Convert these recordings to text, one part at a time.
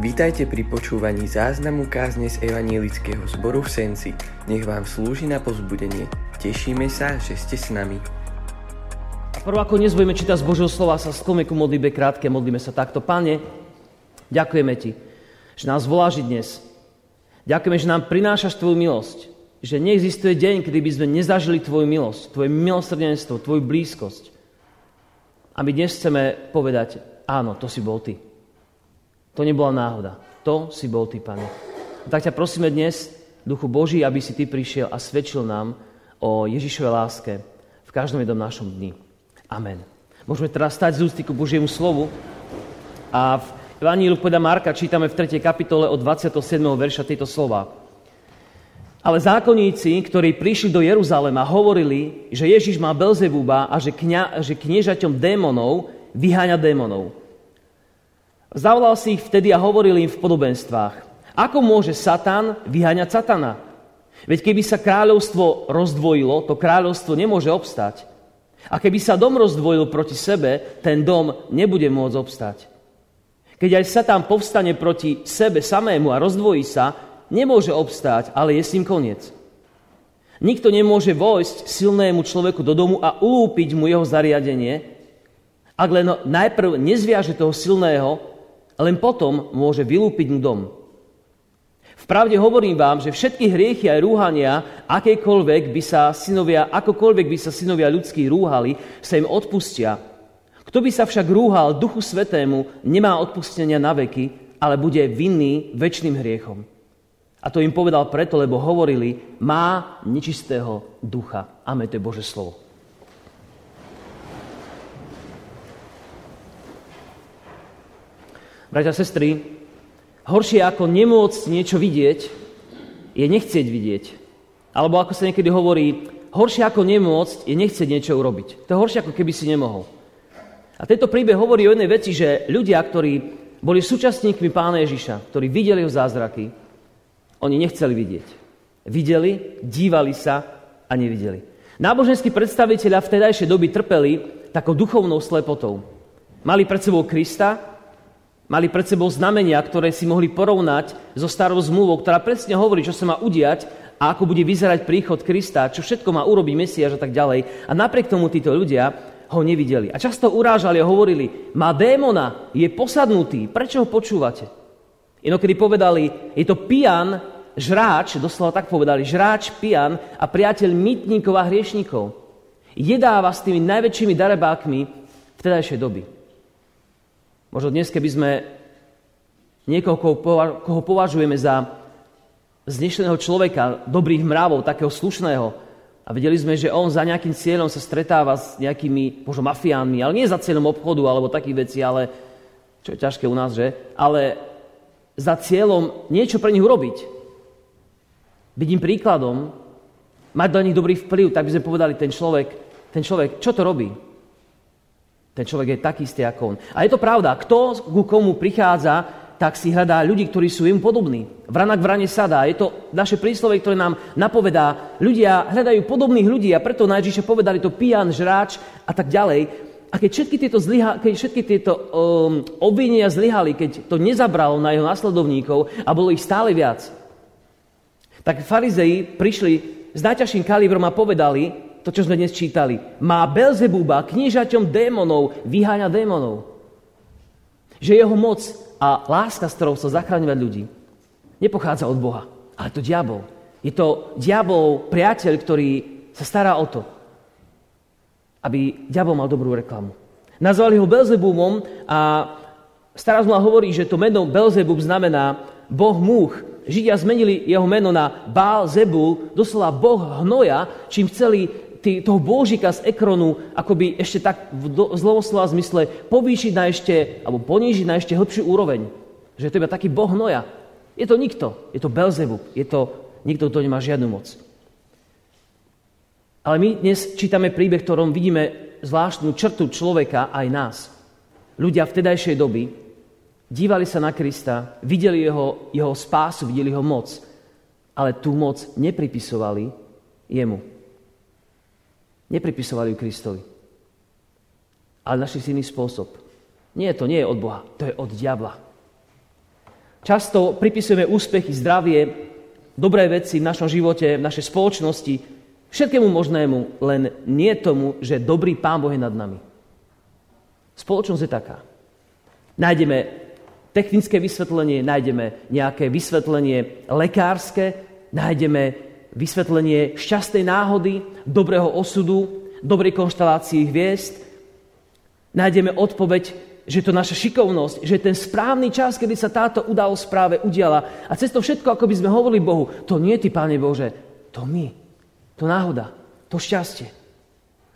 Vítajte pri počúvaní záznamu kázne z Evanielického zboru v Senci. Nech vám slúži na pozbudenie. Tešíme sa, že ste s nami. A ako dnes budeme čítať z Božieho slova, sa sklome ku modlíbe krátke, modlíme sa takto. Pane, ďakujeme Ti, že nás voláš dnes. Ďakujeme, že nám prinášaš Tvoju milosť. Že neexistuje deň, kedy by sme nezažili Tvoju milosť, Tvoje milosrdenstvo, Tvoju blízkosť. A my dnes chceme povedať, áno, to si bol Ty. To nebola náhoda. To si bol Ty, Pane. A tak ťa prosíme dnes, Duchu Boží, aby si Ty prišiel a svedčil nám o Ježišovej láske v každom jednom našom dni. Amen. Môžeme teraz stať z ústy ku Božiemu slovu a v Evanílu podľa Marka čítame v 3. kapitole od 27. verša tieto slova. Ale zákonníci, ktorí prišli do Jeruzalema, hovorili, že Ježiš má Belzebúba a že, kňa, že kniežaťom démonov vyháňa démonov. Zavolal si ich vtedy a hovoril im v podobenstvách. Ako môže Satan vyháňať Satana? Veď keby sa kráľovstvo rozdvojilo, to kráľovstvo nemôže obstať. A keby sa dom rozdvojil proti sebe, ten dom nebude môcť obstať. Keď aj Satan povstane proti sebe samému a rozdvojí sa, nemôže obstáť, ale je s ním koniec. Nikto nemôže vojsť silnému človeku do domu a ulúpiť mu jeho zariadenie, ak len najprv nezviaže toho silného len potom môže vylúpiť dom. V pravde hovorím vám, že všetky hriechy aj rúhania, akékoľvek by sa synovia, akokoľvek by sa synovia ľudskí rúhali, sa im odpustia. Kto by sa však rúhal Duchu Svetému, nemá odpustenia na veky, ale bude vinný väčšným hriechom. A to im povedal preto, lebo hovorili, má nečistého ducha. Amen, to je Bože slovo. Bratia a sestry, horšie ako nemôcť niečo vidieť, je nechcieť vidieť. Alebo ako sa niekedy hovorí, horšie ako nemôcť je nechcieť niečo urobiť. To je horšie, ako keby si nemohol. A tento príbeh hovorí o jednej veci, že ľudia, ktorí boli súčasníkmi pána Ježiša, ktorí videli jeho zázraky, oni nechceli vidieť. Videli, dívali sa a nevideli. Náboženskí predstaviteľa vtedajšej doby trpeli takou duchovnou slepotou. Mali pred sebou Krista, Mali pred sebou znamenia, ktoré si mohli porovnať so starou zmluvou, ktorá presne hovorí, čo sa má udiať a ako bude vyzerať príchod Krista, čo všetko má urobiť Mesiaž a tak ďalej. A napriek tomu títo ľudia ho nevideli. A často urážali a hovorili, má démona, je posadnutý, prečo ho počúvate? Inokedy povedali, je to pijan, žráč, doslova tak povedali, žráč, pijan a priateľ mytníkov a hriešníkov. Jedáva s tými najväčšími darebákmi vtedajšej doby. Možno dnes, keby sme niekoho, koho považujeme za znešeného človeka, dobrých mravov, takého slušného, a videli sme, že on za nejakým cieľom sa stretáva s nejakými, možno mafiánmi, ale nie za cieľom obchodu alebo takých vecí, ale čo je ťažké u nás, že? Ale za cieľom niečo pre nich urobiť. Byť príkladom, mať do nich dobrý vplyv, tak by sme povedali, ten človek, ten človek, čo to robí? Ten človek je taký istý ako on. A je to pravda. Kto ku komu prichádza, tak si hľadá ľudí, ktorí sú im podobní. Vranak v rane sadá. Je to naše príslovie, ktoré nám napovedá. Ľudia hľadajú podobných ľudí a preto na Ježiša povedali to pijan, žráč a tak ďalej. A keď všetky tieto, zlyha, keď všetky tieto um, obvinenia zlyhali, keď to nezabralo na jeho nasledovníkov a bolo ich stále viac, tak farizei prišli s najťažším kalibrom a povedali, to, čo sme dnes čítali. Má Belzebuba, kniežaťom démonov, vyháňa démonov. Že jeho moc a láska, s ktorou chcel zachráňovať ľudí, nepochádza od Boha, ale to diabol. Je to diabol, priateľ, ktorý sa stará o to, aby diabol mal dobrú reklamu. Nazvali ho Belzebubom a stará zmluva hovorí, že to meno Belzebub znamená Boh múch. Židia zmenili jeho meno na Baal Zebul, doslova Boh hnoja, čím chceli tý, toho bôžika z Ekronu akoby ešte tak v zlovoslova zmysle povýšiť na ešte, alebo ponížiť na ešte hĺbšiu úroveň. Že je to iba taký boh hnoja. Je to nikto. Je to Belzebub. Je to nikto, kto nemá žiadnu moc. Ale my dnes čítame príbeh, ktorom vidíme zvláštnu črtu človeka aj nás. Ľudia vtedajšej doby dívali sa na Krista, videli jeho, jeho spásu, videli jeho moc, ale tú moc nepripisovali jemu. Nepripisovali ju Kristovi. Ale našli si iný spôsob. Nie, to nie je od Boha, to je od diabla. Často pripisujeme úspechy, zdravie, dobré veci v našom živote, v našej spoločnosti, všetkému možnému, len nie tomu, že dobrý Pán Boh je nad nami. Spoločnosť je taká. Nájdeme technické vysvetlenie, nájdeme nejaké vysvetlenie lekárske, nájdeme vysvetlenie šťastnej náhody, dobrého osudu, dobrej konštelácii hviezd, nájdeme odpoveď že to naša šikovnosť, že ten správny čas, kedy sa táto udalosť práve udiala. A cez to všetko, ako by sme hovorili Bohu, to nie ty, Páne Bože, to my, to náhoda, to šťastie.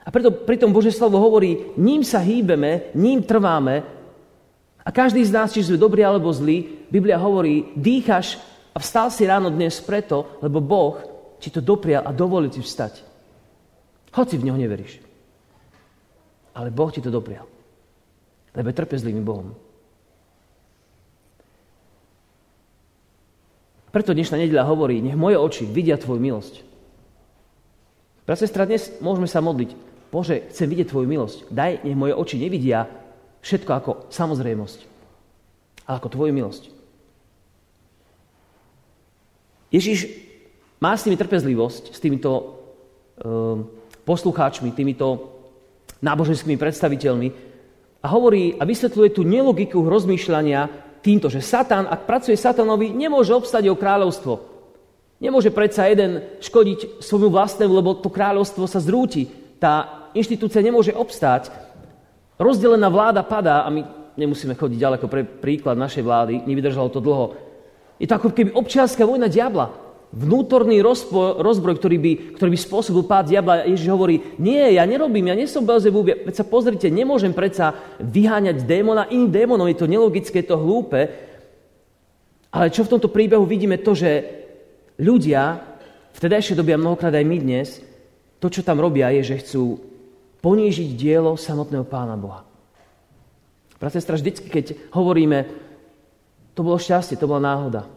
A preto pri tom Bože slovo hovorí, ním sa hýbeme, ním trváme a každý z nás, či sme dobrí alebo zlí, Biblia hovorí, dýchaš a vstal si ráno dnes preto, lebo Boh ti to doprial a dovolil ti vstať. Hoci v ňoho neveríš. Ale Boh ti to doprial lebo je trpezlivým Bohom. Preto dnešná nedela hovorí, nech moje oči vidia Tvoju milosť. Brat, sestra, dnes môžeme sa modliť. Bože, chcem vidieť Tvoju milosť. Daj, nech moje oči nevidia všetko ako samozrejmosť, ale ako Tvoju milosť. Ježiš má s nimi trpezlivosť, s týmito e, poslucháčmi, týmito náboženskými predstaviteľmi, a hovorí a vysvetľuje tú nelogiku rozmýšľania týmto, že Satan, ak pracuje Satanovi, nemôže obstať jeho kráľovstvo. Nemôže predsa jeden škodiť svojmu vlastnému, lebo to kráľovstvo sa zrúti. Tá inštitúcia nemôže obstáť. Rozdelená vláda padá a my nemusíme chodiť ďaleko pre príklad našej vlády, nevydržalo to dlho. Je to ako keby občianská vojna diabla vnútorný rozpo, rozbroj, ktorý by, ktorý by spôsobil pád diabla. Ježiš hovorí, nie, ja nerobím, ja nie som Belzebub, ja, veď sa pozrite, nemôžem predsa vyháňať démona iným démonom, je to nelogické, je to hlúpe. Ale čo v tomto príbehu vidíme to, že ľudia v tedajšej dobe a mnohokrát aj my dnes, to, čo tam robia, je, že chcú ponížiť dielo samotného Pána Boha. Brat, sestra, vždycky, keď hovoríme, to bolo šťastie, to bola náhoda.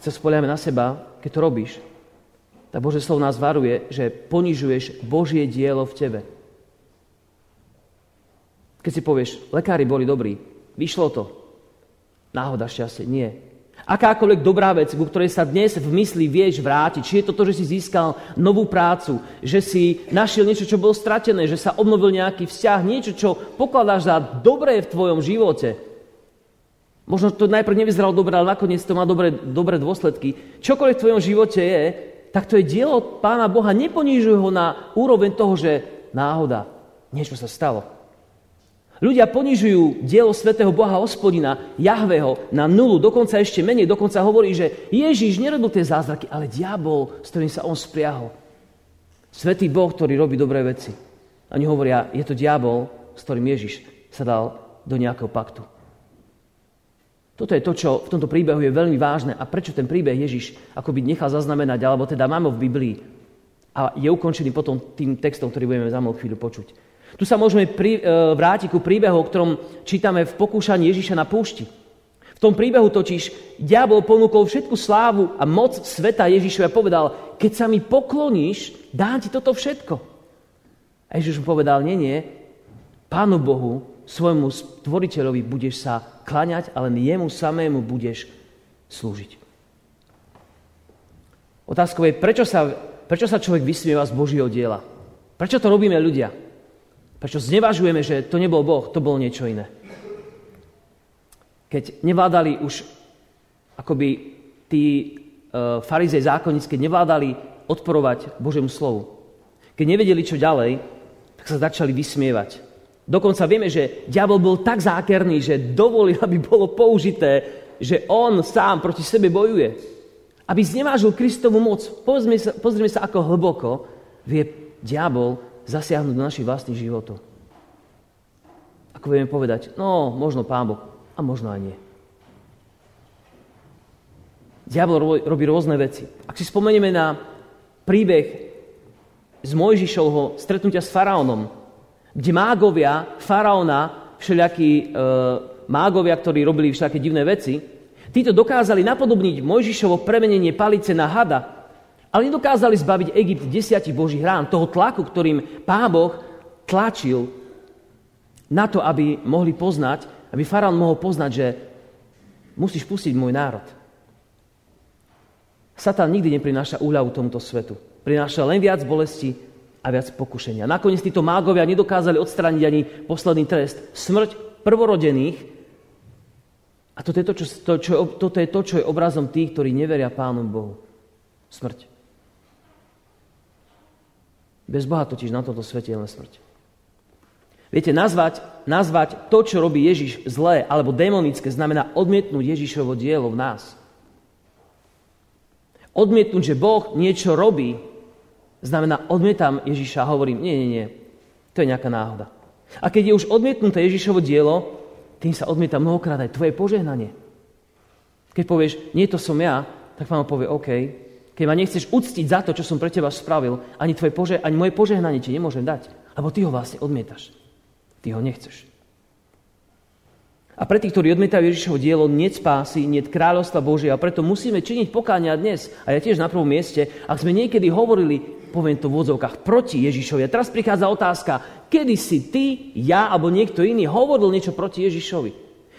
Keď sa spoliame na seba, keď to robíš, tak Bože slovo nás varuje, že ponižuješ Božie dielo v tebe. Keď si povieš, lekári boli dobrí, vyšlo to. Náhoda šťastie, nie. Akákoľvek dobrá vec, ku ktorej sa dnes v mysli vieš vrátiť, či je to to, že si získal novú prácu, že si našiel niečo, čo bolo stratené, že sa obnovil nejaký vzťah, niečo, čo pokladáš za dobré v tvojom živote, Možno to najprv nevyzeralo dobre, ale nakoniec to má dobré, dobré dôsledky. Čokoľvek v tvojom živote je, tak to je dielo Pána Boha. Neponížuj ho na úroveň toho, že náhoda, niečo sa stalo. Ľudia ponižujú dielo svätého Boha hospodina, Jahveho, na nulu, dokonca ešte menej, dokonca hovorí, že Ježiš nerobil tie zázraky, ale diabol, s ktorým sa on spriahol. Svetý Boh, ktorý robí dobré veci. Oni hovoria, je to diabol, s ktorým Ježiš sa dal do nejakého paktu. Toto je to, čo v tomto príbehu je veľmi vážne a prečo ten príbeh Ježiš akoby nechal zaznamenať, alebo teda máme v Biblii a je ukončený potom tým textom, ktorý budeme za malú chvíľu počuť. Tu sa môžeme pri, e, vrátiť ku príbehu, o ktorom čítame v pokúšaní Ježiša na púšti. V tom príbehu totiž diabol ponúkol všetku slávu a moc sveta Ježišovi a povedal, keď sa mi pokloníš, dám ti toto všetko. A Ježiš mu povedal, nie, nie, Pánu Bohu svojmu stvoriteľovi budeš sa klaňať, ale jemu samému budeš slúžiť. Otázkou je, prečo sa, prečo sa človek vysmieva z Božieho diela? Prečo to robíme ľudia? Prečo znevažujeme, že to nebol Boh, to bolo niečo iné? Keď nevládali už akoby tí e, farizej zákonníci, keď nevládali odporovať Božiemu slovu, keď nevedeli, čo ďalej, tak sa začali vysmievať. Dokonca vieme, že diabol bol tak zákerný, že dovolil, aby bolo použité, že on sám proti sebe bojuje. Aby znevážil Kristovú moc. Pozrime sa, pozrime sa, ako hlboko vie diabol zasiahnuť do našich vlastných životov. Ako vieme povedať, no, možno Pán Boh, a možno aj nie. Diabol robí rôzne veci. Ak si spomenieme na príbeh z Mojžišovho stretnutia s faraónom, kde mágovia, faraóna, všelijakí e, mágovia, ktorí robili všelijaké divné veci, títo dokázali napodobniť Mojžišovo premenenie palice na hada, ale nedokázali zbaviť Egypt desiatich božích rán, toho tlaku, ktorým Pán Boh tlačil na to, aby mohli poznať, aby faraón mohol poznať, že musíš pustiť môj národ. Satan nikdy neprináša úľavu tomuto svetu. Prináša len viac bolesti a viac pokušenia. Nakoniec títo mágovia nedokázali odstrániť ani posledný trest. Smrť prvorodených. A toto je to, čo, to, čo, toto je to, čo je obrazom tých, ktorí neveria Pánu Bohu. Smrť. Bez Boha totiž na tomto svete je len smrť. Viete, nazvať, nazvať to, čo robí Ježiš zlé alebo démonické, znamená odmietnúť Ježišovo dielo v nás. Odmietnúť, že Boh niečo robí, znamená odmietam Ježiša a hovorím, nie, nie, nie, to je nejaká náhoda. A keď je už odmietnuté Ježišovo dielo, tým sa odmieta mnohokrát aj tvoje požehnanie. Keď povieš, nie to som ja, tak pán povie, OK, keď ma nechceš uctiť za to, čo som pre teba spravil, ani, tvoje pože- ani moje požehnanie ti nemôžem dať, lebo ty ho vlastne odmietaš. Ty ho nechceš. A pre tých, ktorí odmietajú Ježišovo dielo, nie spásy, nie kráľovstva Božia. A preto musíme činiť pokáňa dnes. A ja tiež na prvom mieste, ak sme niekedy hovorili, poviem to v odzovkách, proti Ježišovi. A teraz prichádza otázka, kedy si ty, ja alebo niekto iný hovoril niečo proti Ježišovi.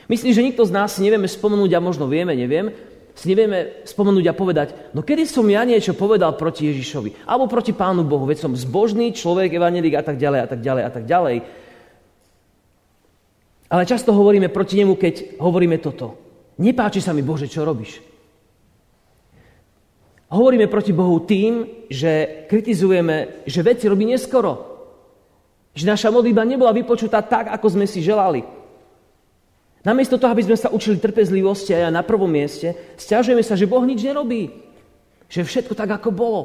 Myslím, že nikto z nás si nevieme spomenúť, a možno vieme, neviem, si nevieme spomenúť a povedať, no kedy som ja niečo povedal proti Ježišovi, alebo proti Pánu Bohu, veď som zbožný človek, evangelik a tak ďalej a tak ďalej a tak ďalej. Ale často hovoríme proti nemu, keď hovoríme toto. Nepáči sa mi, Bože, čo robíš. Hovoríme proti Bohu tým, že kritizujeme, že veci robí neskoro. Že naša modlitba nebola vypočutá tak, ako sme si želali. Namiesto toho, aby sme sa učili trpezlivosti a ja na prvom mieste, stiažujeme sa, že Boh nič nerobí. Že všetko tak, ako bolo.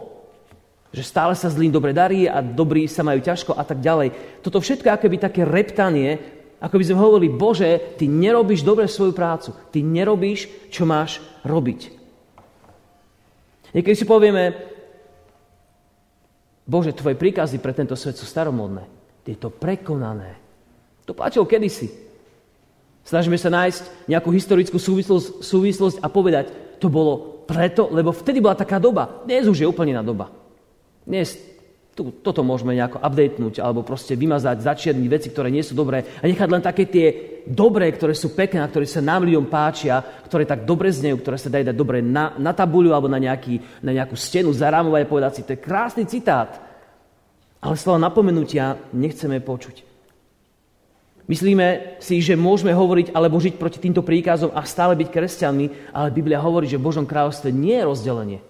Že stále sa zlým dobre darí a dobrí sa majú ťažko a tak ďalej. Toto všetko je akoby také reptanie ako by sme hovorili, Bože, ty nerobíš dobre svoju prácu. Ty nerobíš, čo máš robiť. Niekedy si povieme, Bože, tvoje príkazy pre tento svet sú staromodné. Je to prekonané. To platilo kedysi. Snažíme sa nájsť nejakú historickú súvislosť, súvislosť a povedať, to bolo preto, lebo vtedy bola taká doba. Dnes už je úplne na doba. Dnes toto môžeme nejako updatenúť alebo proste vymazať, začierniť veci, ktoré nie sú dobré a nechať len také tie dobré, ktoré sú pekné a ktoré sa nám ľuďom páčia, ktoré tak dobre znejú, ktoré sa dajú dať dobre na, na tabuľu alebo na, nejaký, na nejakú stenu zarámovať a povedať si, to je krásny citát. Ale slova napomenutia nechceme počuť. Myslíme si, že môžeme hovoriť alebo žiť proti týmto príkazom a stále byť kresťanmi, ale Biblia hovorí, že v Božom kráľovstve nie je rozdelenie.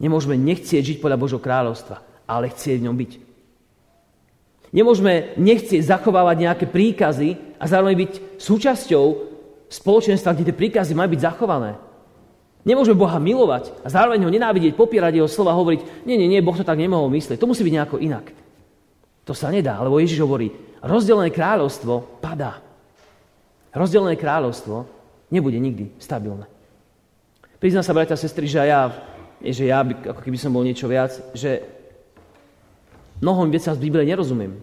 Nemôžeme nechcieť žiť podľa Božho kráľovstva ale chcieť v ňom byť. Nemôžeme nechcieť zachovávať nejaké príkazy a zároveň byť súčasťou spoločenstva, kde tie príkazy majú byť zachované. Nemôžeme Boha milovať a zároveň ho nenávidieť, popierať jeho slova a hovoriť, nie, nie, nie, Boh to tak nemohol myslieť, to musí byť nejako inak. To sa nedá, lebo Ježiš hovorí, rozdelené kráľovstvo padá. Rozdelené kráľovstvo nebude nikdy stabilné. Priznám sa, bratia a sestry, že ja, že ja, ako keby som bol niečo viac, že mnohom veciam z Biblie nerozumiem.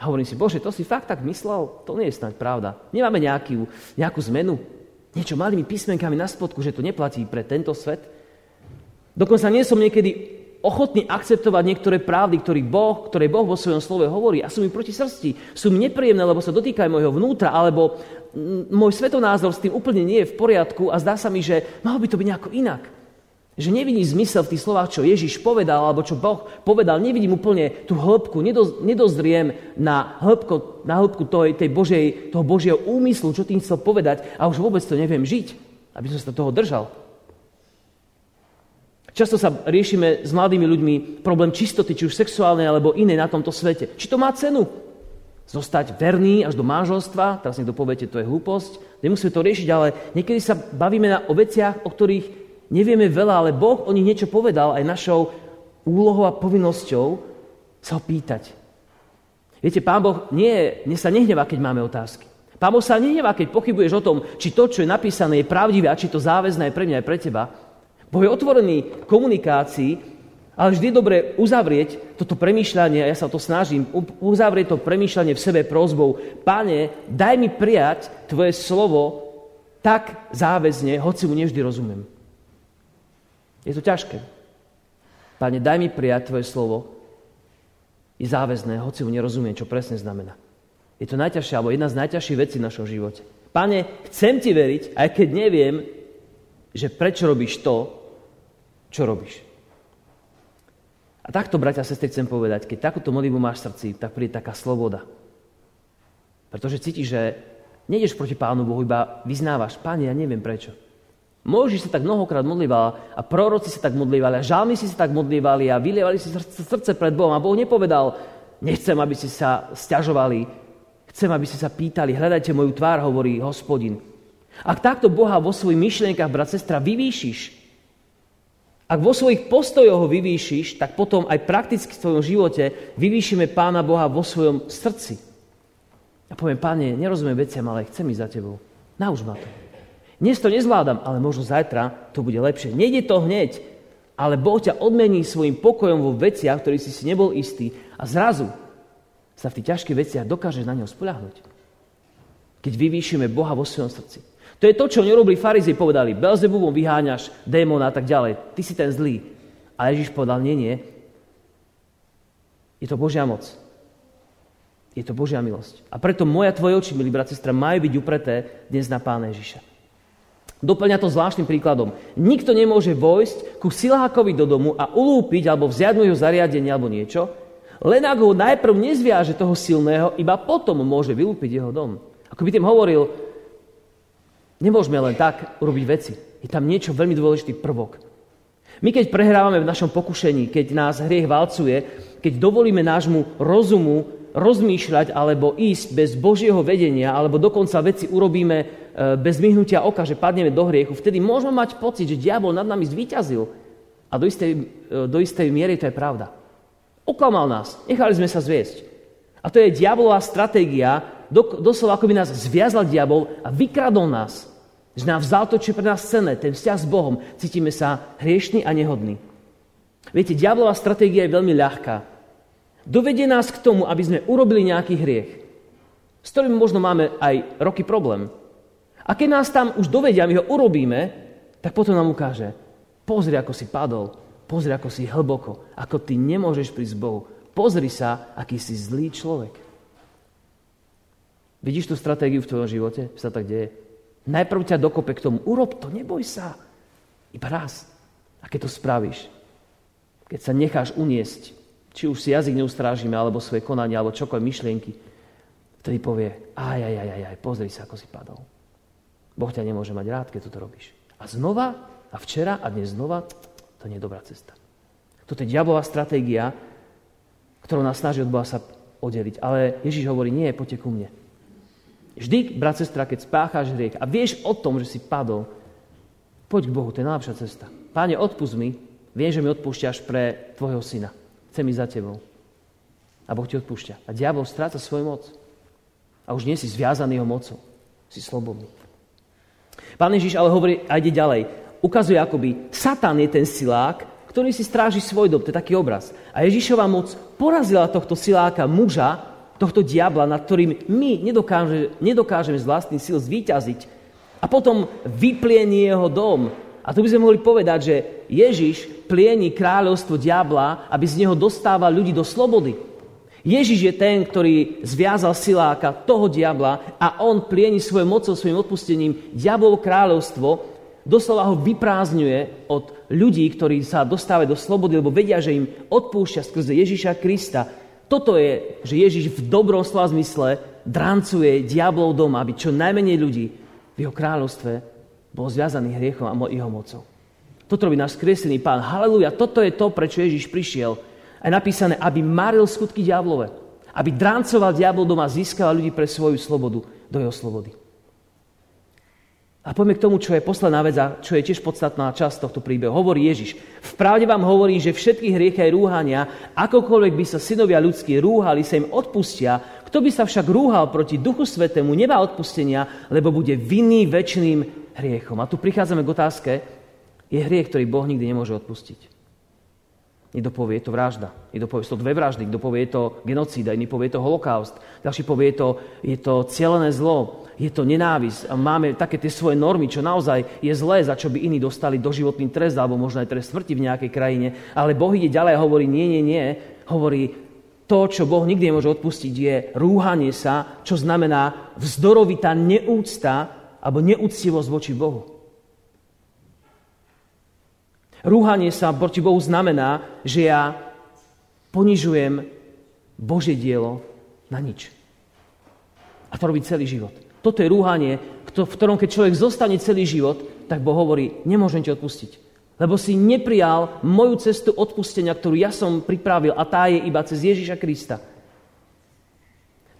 A hovorím si, Bože, to si fakt tak myslel? To nie je snáď pravda. Nemáme nejakú, nejakú zmenu? Niečo malými písmenkami na spodku, že to neplatí pre tento svet? Dokonca nie som niekedy ochotný akceptovať niektoré pravdy, ktoré boh, ktoré boh vo svojom slove hovorí a sú mi proti srsti. Sú mi nepríjemné, lebo sa dotýkajú môjho vnútra, alebo môj svetonázor s tým úplne nie je v poriadku a zdá sa mi, že malo by to byť nejako inak. Že nevidím zmysel v tých slovách, čo Ježiš povedal, alebo čo Boh povedal. Nevidím úplne tú hĺbku, nedoz, nedozriem na hĺbku, na hĺbku tej, tej Božej, toho Božieho úmyslu, čo tým chcel povedať a už vôbec to neviem žiť, aby som sa toho držal. Často sa riešime s mladými ľuďmi problém čistoty, či už sexuálnej alebo inej na tomto svete. Či to má cenu? Zostať verný až do manželstva, teraz niekto poviete, to je hlúposť, nemusíme to riešiť, ale niekedy sa bavíme na, o veciach, o ktorých nevieme veľa, ale Boh o nich niečo povedal aj našou úlohou a povinnosťou sa ho pýtať. Viete, Pán Boh nie, nie sa nehnevá, keď máme otázky. Pán Boh sa nehnevá, keď pochybuješ o tom, či to, čo je napísané, je pravdivé a či to záväzné je pre mňa aj pre teba. Boh je otvorený komunikácii, ale vždy je dobre uzavrieť toto premýšľanie, a ja sa to snažím, uzavrieť to premýšľanie v sebe prozbou. Pane, daj mi prijať Tvoje slovo tak záväzne, hoci mu nevždy rozumiem. Je to ťažké. Pane, daj mi prijať Tvoje slovo. Je záväzné, hoci mu nerozumiem, čo presne znamená. Je to najťažšie, alebo jedna z najťažších vecí v našom živote. Pane, chcem ti veriť, aj keď neviem, že prečo robíš to, čo robíš. A takto, bratia a sestry, chcem povedať, keď takúto modlitbu máš v srdci, tak príde taká sloboda. Pretože cítiš, že nejdeš proti Pánu Bohu, iba vyznávaš, Pane, ja neviem prečo. Môžiš sa tak mnohokrát modlíval a proroci sa tak modlívali a žalmy si sa tak modlívali a vylievali si srdce pred Bohom a Boh nepovedal, nechcem, aby si sa stiažovali, chcem, aby ste sa pýtali, hľadajte moju tvár, hovorí hospodin. Ak takto Boha vo svojich myšlienkach, brat, sestra, vyvýšiš, ak vo svojich postojoch ho vyvýšiš, tak potom aj prakticky v tvojom živote vyvýšime Pána Boha vo svojom srdci. A poviem, Pane, nerozumiem veciam, ale chcem ísť za Tebou. Nauž ma to. Dnes to nezvládam, ale možno zajtra to bude lepšie. Nejde to hneď, ale Boh ťa odmení svojim pokojom vo veciach, ktorý si si nebol istý a zrazu sa v tých ťažkých veciach dokáže na neho spoľahnúť. Keď vyvýšime Boha vo svojom srdci. To je to, čo nerobili farizej, povedali, Belzebubom vyháňaš démona a tak ďalej. Ty si ten zlý. A Ježiš povedal, nie, nie. Je to Božia moc. Je to Božia milosť. A preto moja tvoje oči, milí brat, majú byť upreté dnes na Pána Ježiša. Doplňa to zvláštnym príkladom. Nikto nemôže vojsť ku silákovi do domu a ulúpiť alebo vziať mu jeho zariadenie alebo niečo, len ak ho najprv nezviaže toho silného, iba potom môže vylúpiť jeho dom. Ako by tým hovoril, nemôžeme len tak urobiť veci. Je tam niečo veľmi dôležitý prvok. My keď prehrávame v našom pokušení, keď nás hriech valcuje, keď dovolíme nášmu rozumu rozmýšľať alebo ísť bez Božieho vedenia, alebo dokonca veci urobíme bez myhnutia oka, že padneme do hriechu, vtedy môžeme mať pocit, že diabol nad nami zvíťazil. A do istej, e, do istej miery to je pravda. Oklamal nás, nechali sme sa zviesť. A to je diabolová stratégia, doslova ako by nás zviazal diabol a vykradol nás. Že nám vzal to, čo je pre nás cenné, ten vzťah s Bohom. Cítime sa hriešný a nehodný. Viete, diablová stratégia je veľmi ľahká dovedie nás k tomu, aby sme urobili nejaký hriech, s ktorým možno máme aj roky problém. A keď nás tam už dovedia, my ho urobíme, tak potom nám ukáže, pozri, ako si padol, pozri, ako si hlboko, ako ty nemôžeš prísť Bohu. Pozri sa, aký si zlý človek. Vidíš tú stratégiu v tvojom živote? Sa tak deje. Najprv ťa dokope k tomu. Urob to, neboj sa. Iba raz. A keď to spravíš, keď sa necháš uniesť či už si jazyk neustrážime, alebo svoje konanie, alebo čokoľvek myšlienky, vtedy povie, aj, aj, aj, aj, aj, pozri sa, ako si padol. Boh ťa nemôže mať rád, keď toto robíš. A znova, a včera, a dnes znova, to nie je dobrá cesta. Toto je diablová stratégia, ktorou nás snaží od Boha sa oddeliť. Ale Ježiš hovorí, nie, poďte ku mne. Vždy, brat, sestra, keď spácháš hriek a vieš o tom, že si padol, poď k Bohu, to je najlepšia cesta. Páne, odpust mi, viem, že mi odpúšťaš pre tvojho syna. Chcem ísť za tebou. A Boh ti odpúšťa. A diabol stráca svoju moc. A už nie si zviazaný jeho mocou. Si slobodný. Pán Ježiš ale hovorí a ide ďalej. Ukazuje akoby, Satan je ten silák, ktorý si stráži svoj dom. To je taký obraz. A Ježišová moc porazila tohto siláka, muža, tohto diabla, nad ktorým my nedokážeme, nedokážeme z vlastných síl zvíťaziť. A potom vyplienie jeho dom, a tu by sme mohli povedať, že Ježiš plieni kráľovstvo diabla, aby z neho dostával ľudí do slobody. Ježiš je ten, ktorý zviazal siláka toho diabla a on plieni svojou mocou, svojim odpustením diablov kráľovstvo, doslova ho vyprázdňuje od ľudí, ktorí sa dostávajú do slobody, lebo vedia, že im odpúšťa skrze Ježiša Krista. Toto je, že Ježiš v dobrom slova zmysle drancuje diablov doma, aby čo najmenej ľudí v jeho kráľovstve bol zviazaný hriechom a jeho mocou. Toto robí náš skresený pán. Haleluja, toto je to, prečo Ježiš prišiel. A je napísané, aby maril skutky diablove. Aby dráncoval diabol doma získal ľudí pre svoju slobodu, do jeho slobody. A poďme k tomu, čo je posledná vec a čo je tiež podstatná časť tohto príbehu. Hovorí Ježiš. V pravde vám hovorím, že všetky hriechy aj rúhania, akokoľvek by sa synovia ľudskí rúhali, sa im odpustia. Kto by sa však rúhal proti Duchu Svetému, nemá odpustenia, lebo bude vinný väčšným hriechom. A tu prichádzame k otázke, je hriech, ktorý Boh nikdy nemôže odpustiť. Niekto povie, je to vražda. Niekto povie, sú to dve vraždy. Kto povie, je to genocída. Iný povie, je to holokaust. Ďalší povie, je to, je to cielené zlo. Je to nenávisť. Máme také tie svoje normy, čo naozaj je zlé, za čo by iní dostali doživotný trest alebo možno aj trest smrti v nejakej krajine. Ale Boh ide ďalej a hovorí, nie, nie, nie. Hovorí, To, čo Boh nikdy nemôže odpustiť, je rúhanie sa, čo znamená vzdorovitá neúcta alebo neúctivosť voči Bohu. Rúhanie sa proti Bohu znamená, že ja ponižujem Božie dielo na nič. A to robí celý život. Toto je rúhanie, v ktorom keď človek zostane celý život, tak Boh hovorí, nemôžem ti odpustiť lebo si neprijal moju cestu odpustenia, ktorú ja som pripravil a tá je iba cez Ježiša Krista.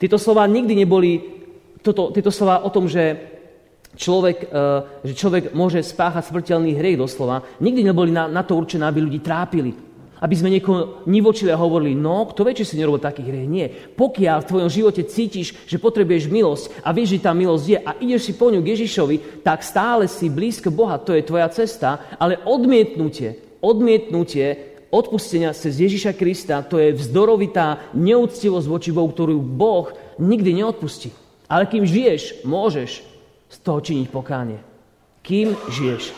Tieto slova nikdy neboli, toto, tieto slova o tom, že človek, e, že človek môže spáchať smrteľný hriech doslova, nikdy neboli na, na to určené, aby ľudí trápili. Aby sme niekoho nivočili a hovorili, no, kto vie, či si nerobil takých hriech. Nie. Pokiaľ v tvojom živote cítiš, že potrebuješ milosť a vieš, že tá milosť je a ideš si po ňu k Ježišovi, tak stále si blízko Boha, to je tvoja cesta, ale odmietnutie, odmietnutie odpustenia cez Ježiša Krista, to je vzdorovitá neúctivosť voči Bohu, ktorú Boh nikdy neodpustí. Ale kým žiješ, môžeš z toho činiť pokánie. Kým žiješ.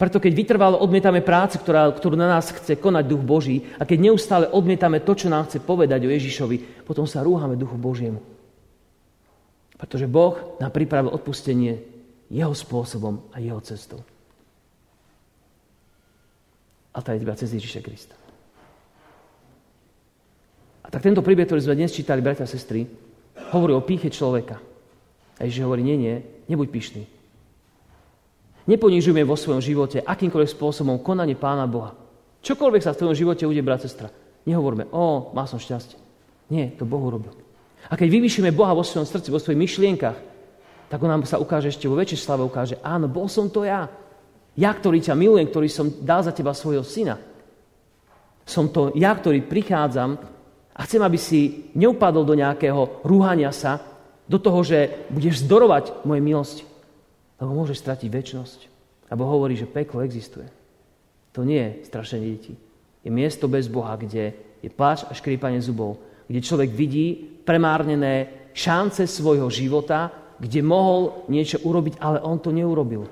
Preto keď vytrvalo odmietame prácu, ktorá, ktorú na nás chce konať Duch Boží a keď neustále odmietame to, čo nám chce povedať o Ježišovi, potom sa rúhame Duchu Božiemu. Pretože Boh nám pripravil odpustenie jeho spôsobom a jeho cestou. A tá je iba cez Ježiša Krista. A tak tento príbeh, ktorý sme dnes čítali, bratia a sestry, hovorí o píche človeka. A Ježiš hovorí, nie, nie, nebuď pyšný. Neponižujme vo svojom živote akýmkoľvek spôsobom konanie Pána Boha. Čokoľvek sa v tvojom živote ude, brat, sestra, nehovorme, o, má som šťastie. Nie, to Boh urobil. A keď vyvyšíme Boha vo svojom srdci, vo svojich myšlienkach, tak on nám sa ukáže ešte vo väčšej slave, ukáže, áno, bol som to ja. Ja, ktorý ťa milujem, ktorý som dal za teba svojho syna. Som to ja, ktorý prichádzam a chcem, aby si neupadol do nejakého rúhania sa, do toho, že budeš zdorovať moje milosti lebo môžeš stratiť väčnosť. Alebo hovorí, že peklo existuje. To nie je strašenie detí. Je miesto bez Boha, kde je pláč a škrípanie zubov, kde človek vidí premárnené šance svojho života, kde mohol niečo urobiť, ale on to neurobil.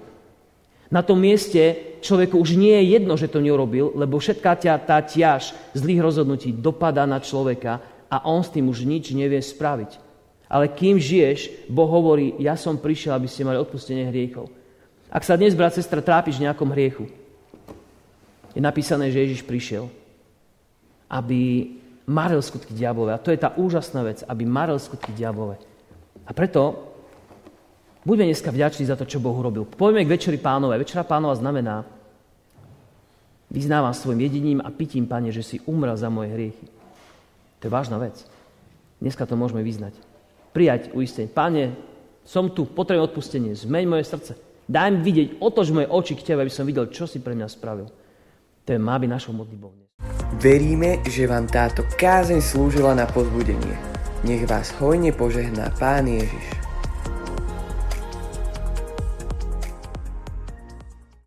Na tom mieste človeku už nie je jedno, že to neurobil, lebo všetká ťa, tá ťaž zlých rozhodnutí dopadá na človeka a on s tým už nič nevie spraviť. Ale kým žiješ, Boh hovorí, ja som prišiel, aby ste mali odpustenie hriechov. Ak sa dnes, brat, sestra, trápiš v nejakom hriechu, je napísané, že Ježiš prišiel, aby maril skutky diabole. A to je tá úžasná vec, aby maril skutky diabole. A preto buďme dneska vďační za to, čo Boh urobil. Poďme k Večeri pánové. Večera pánova znamená, vyznávam svojim jediním a pitím, Pane, že si umrel za moje hriechy. To je vážna vec. Dneska to môžeme vyznať prijať uistenie. Pane, som tu, potrebujem odpustenie, zmeň moje srdce. Daj mi vidieť, otoč moje oči k Tebe, aby som videl, čo si pre mňa spravil. To je má byť našou modlitbou. Veríme, že vám táto kázeň slúžila na pozbudenie. Nech vás hojne požehná Pán Ježiš.